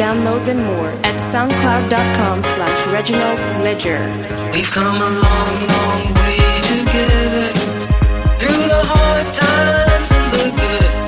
downloads, and more at soundcloud.com slash Reginald Leger. We've come a long, long way together through the hard times and the good.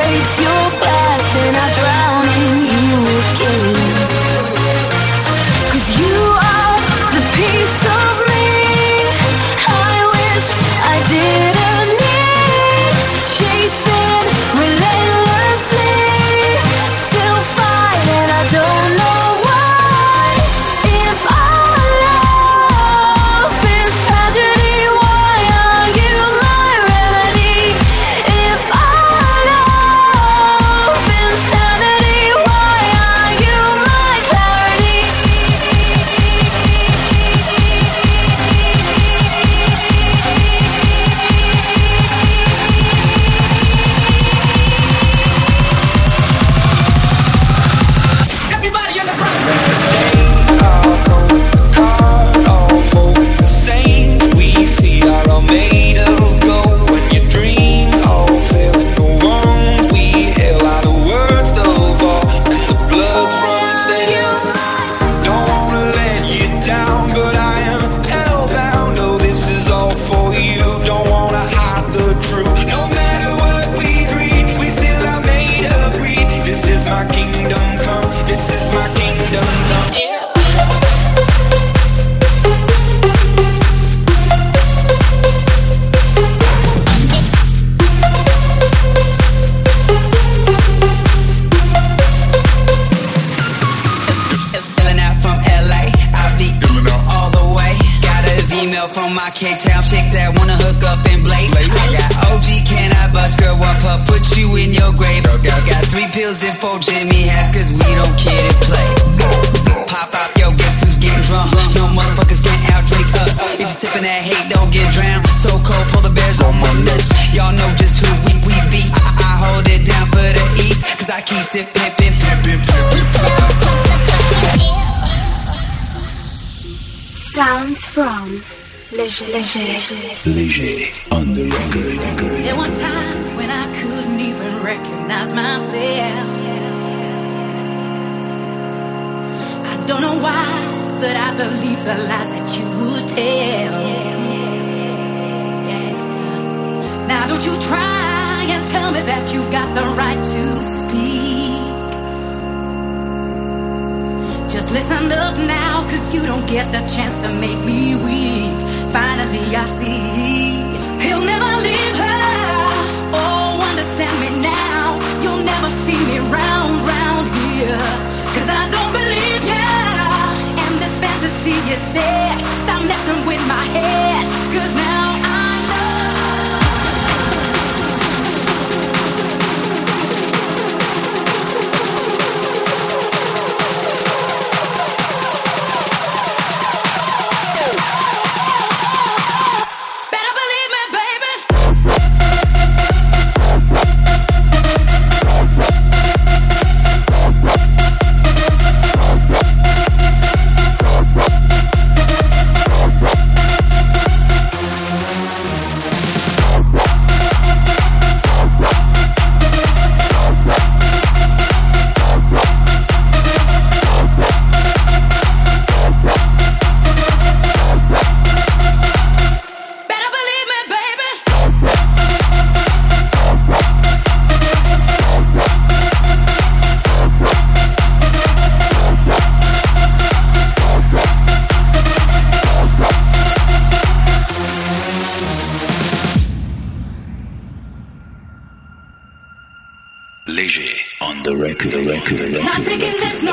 Breaks your glass, and I drown in you again. Cause I keep it pimpin', pimpin', pimpin'. Sounds from Leger Leger. Léger on the record. There were times when I couldn't even recognize myself. I don't know why, but I believe the lies that you would tell. Yeah. Now don't you try and tell me that you've got the right to speak. listen up now, cause you don't get the chance to make me weak. Finally, I see he'll never leave her. Oh, understand me now. You'll never see me round, round here. Cause I don't believe ya. And this fantasy is dead. Stop messing with my head, cause now. Not taking this.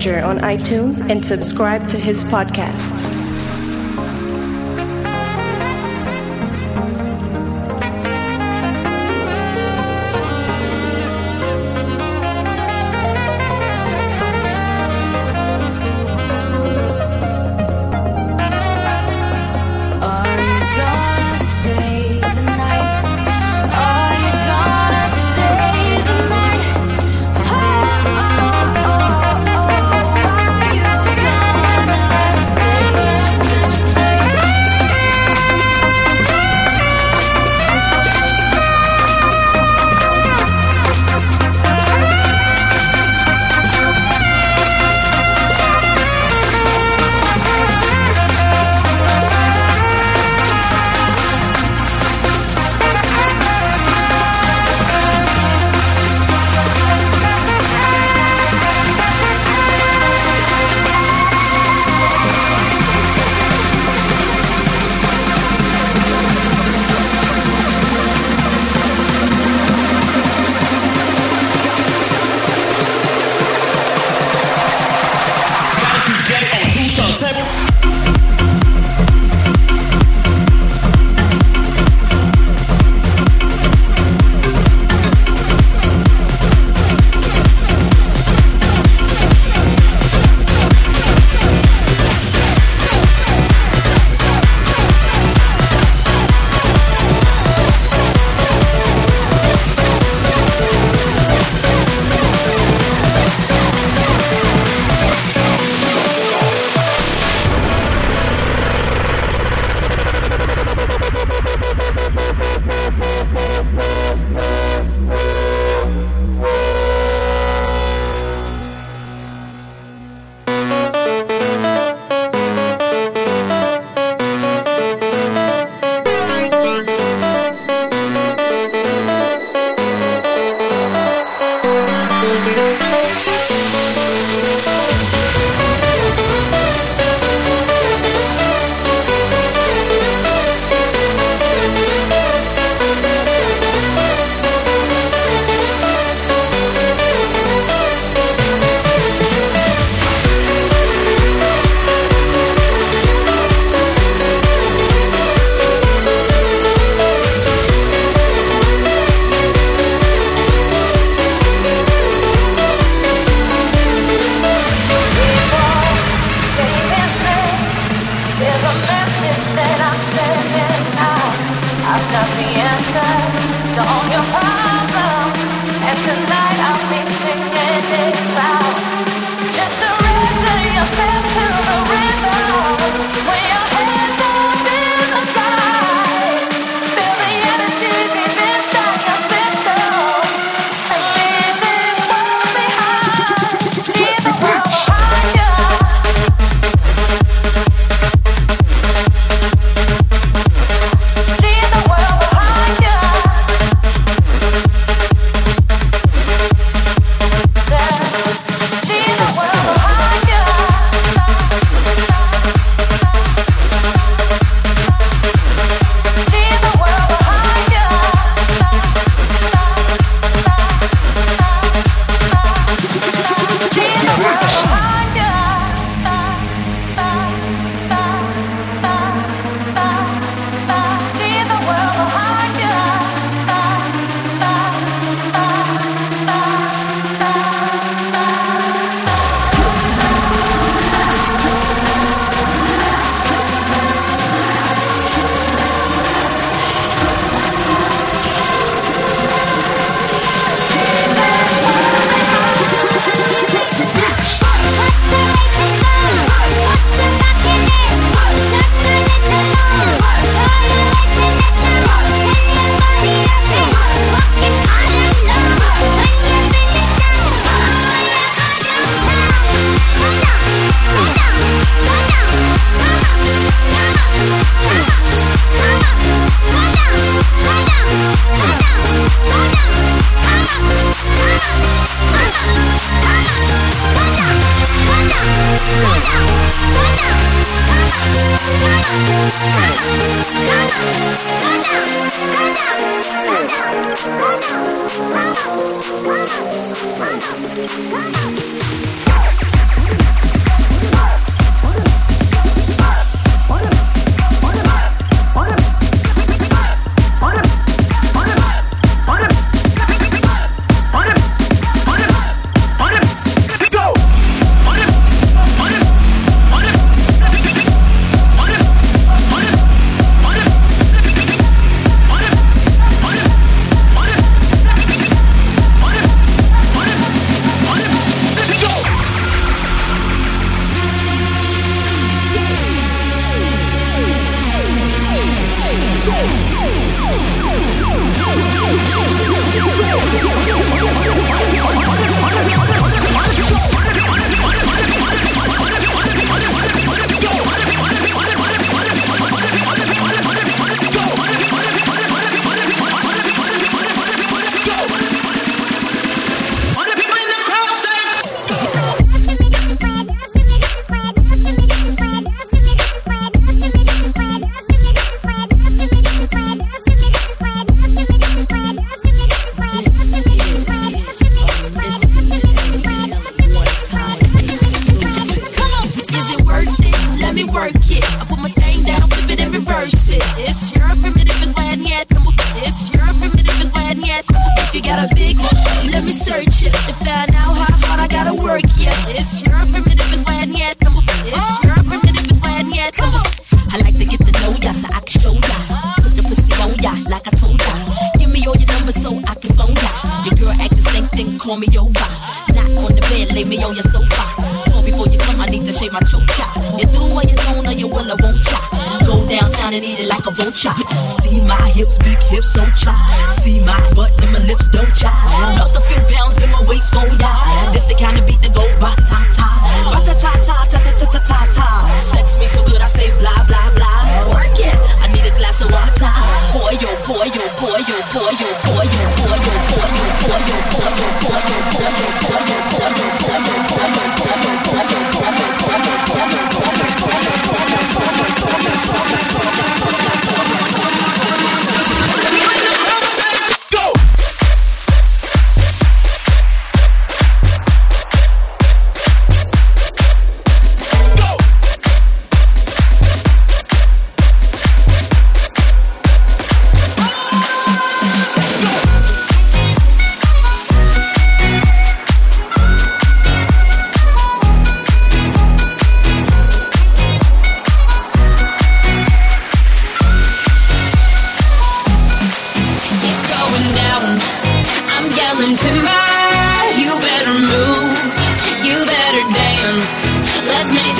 On iTunes and subscribe to his podcast.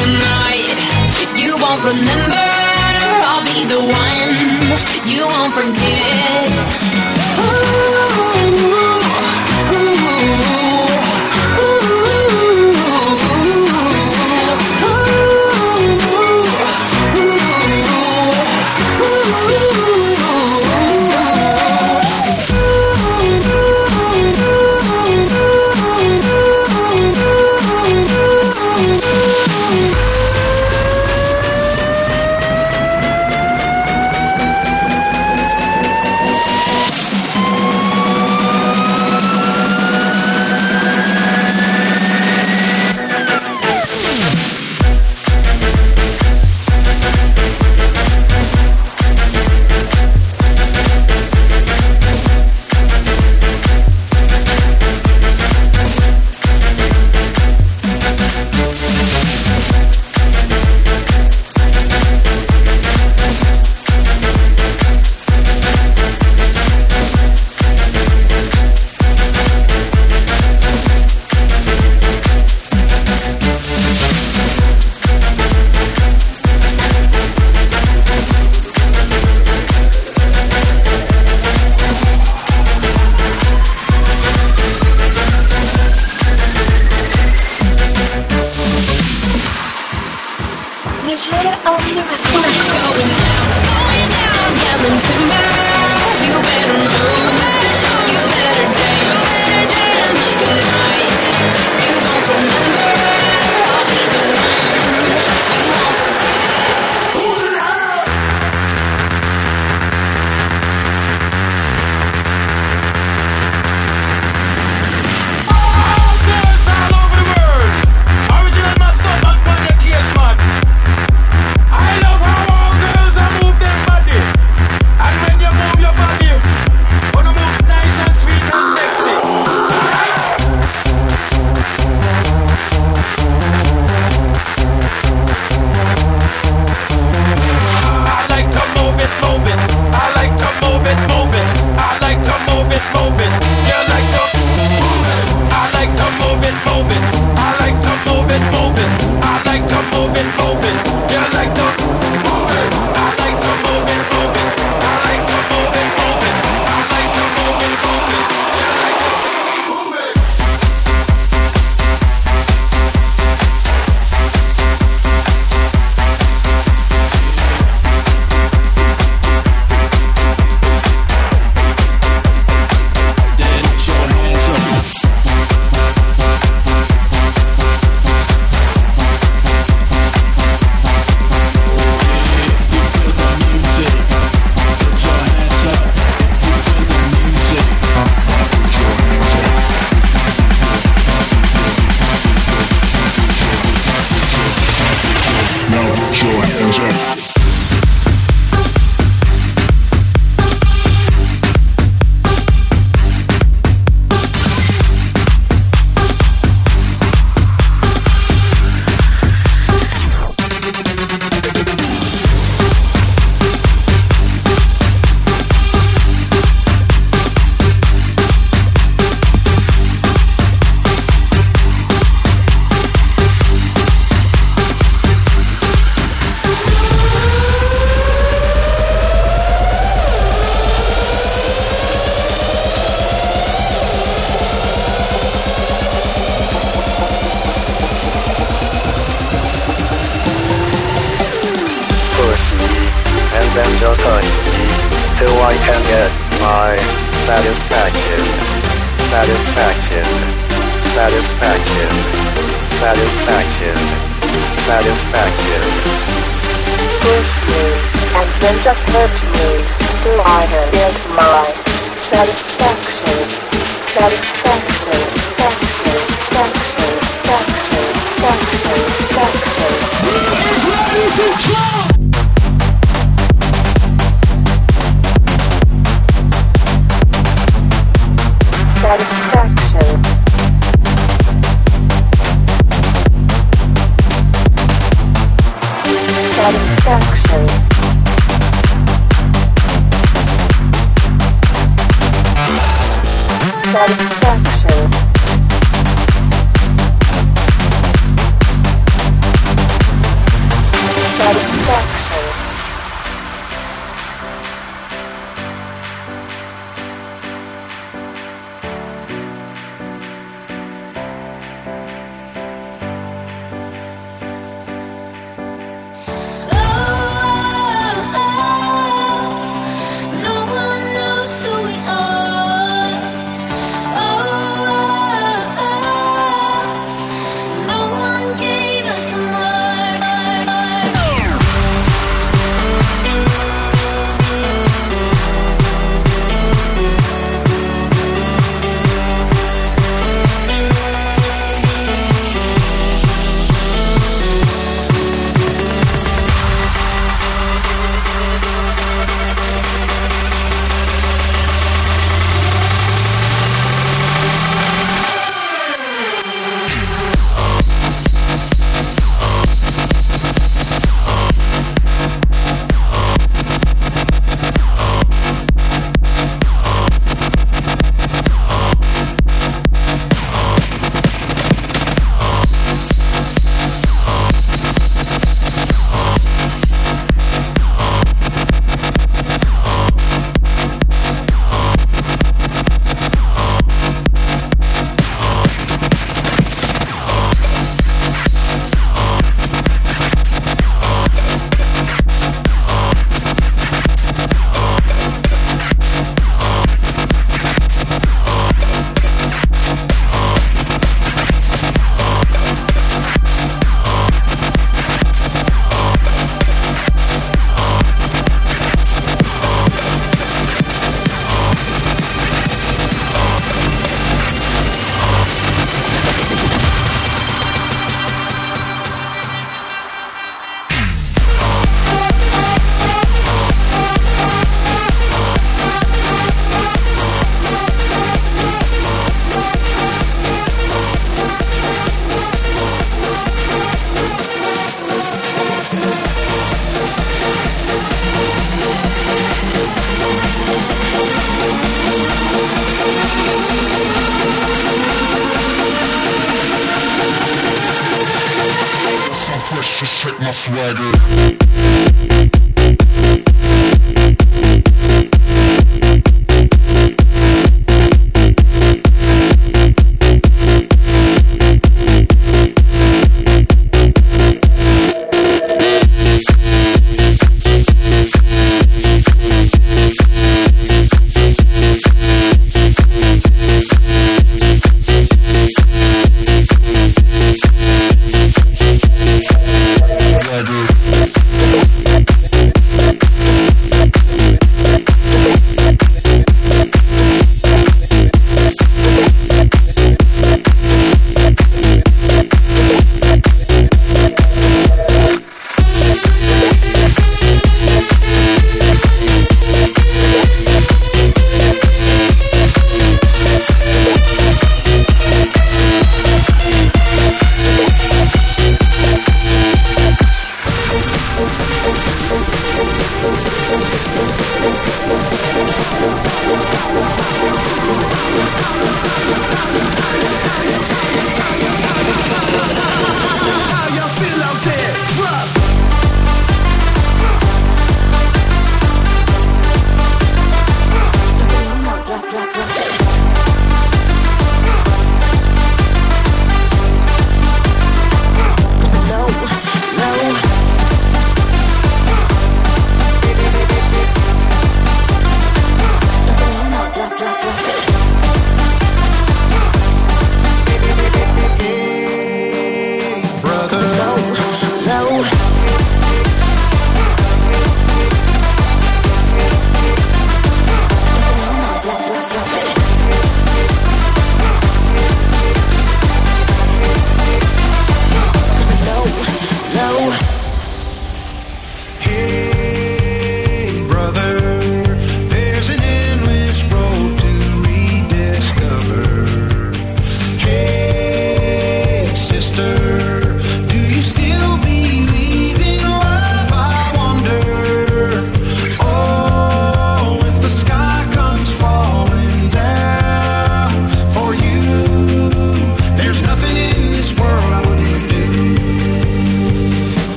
tonight. You won't remember, I'll be the one you won't forget. Ooh. Till I can get my satisfaction. Satisfaction. Satisfaction. Satisfaction. Satisfaction. Push me and then just hurt me till I can get my satisfaction. Satisfaction. Satisfaction. Satisfaction. Satisfaction. Satisfaction. Is ready to jump.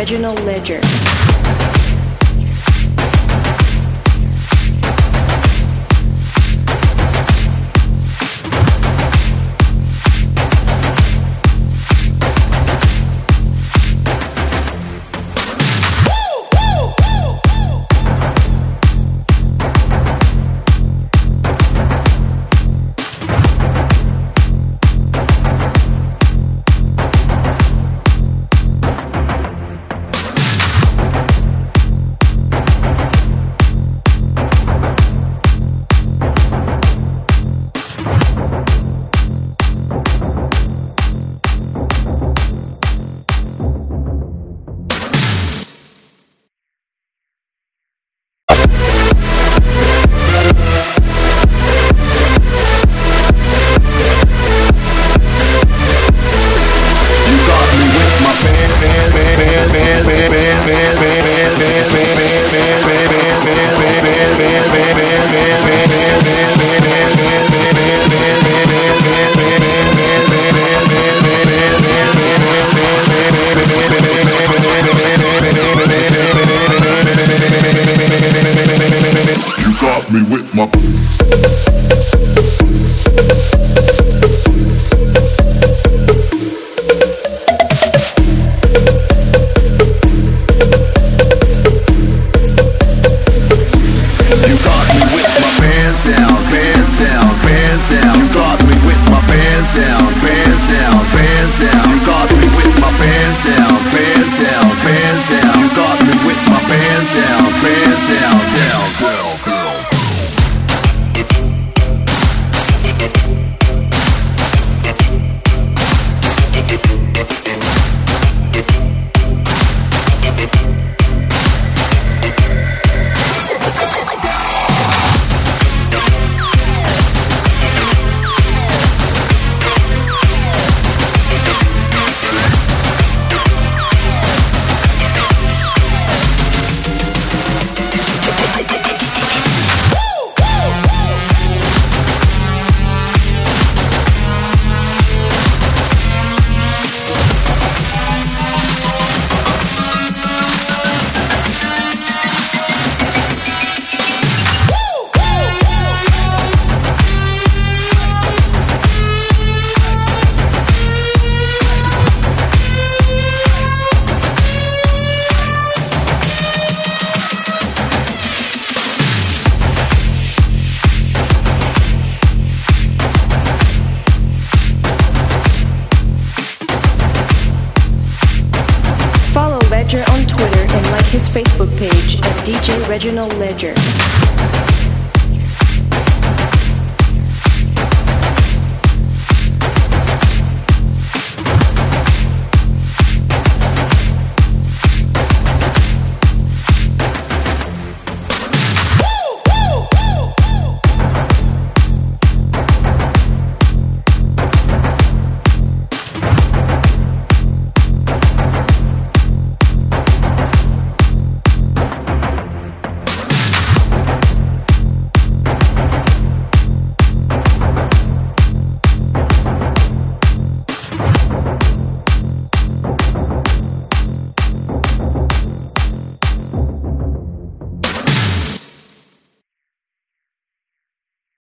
Reginald Leger.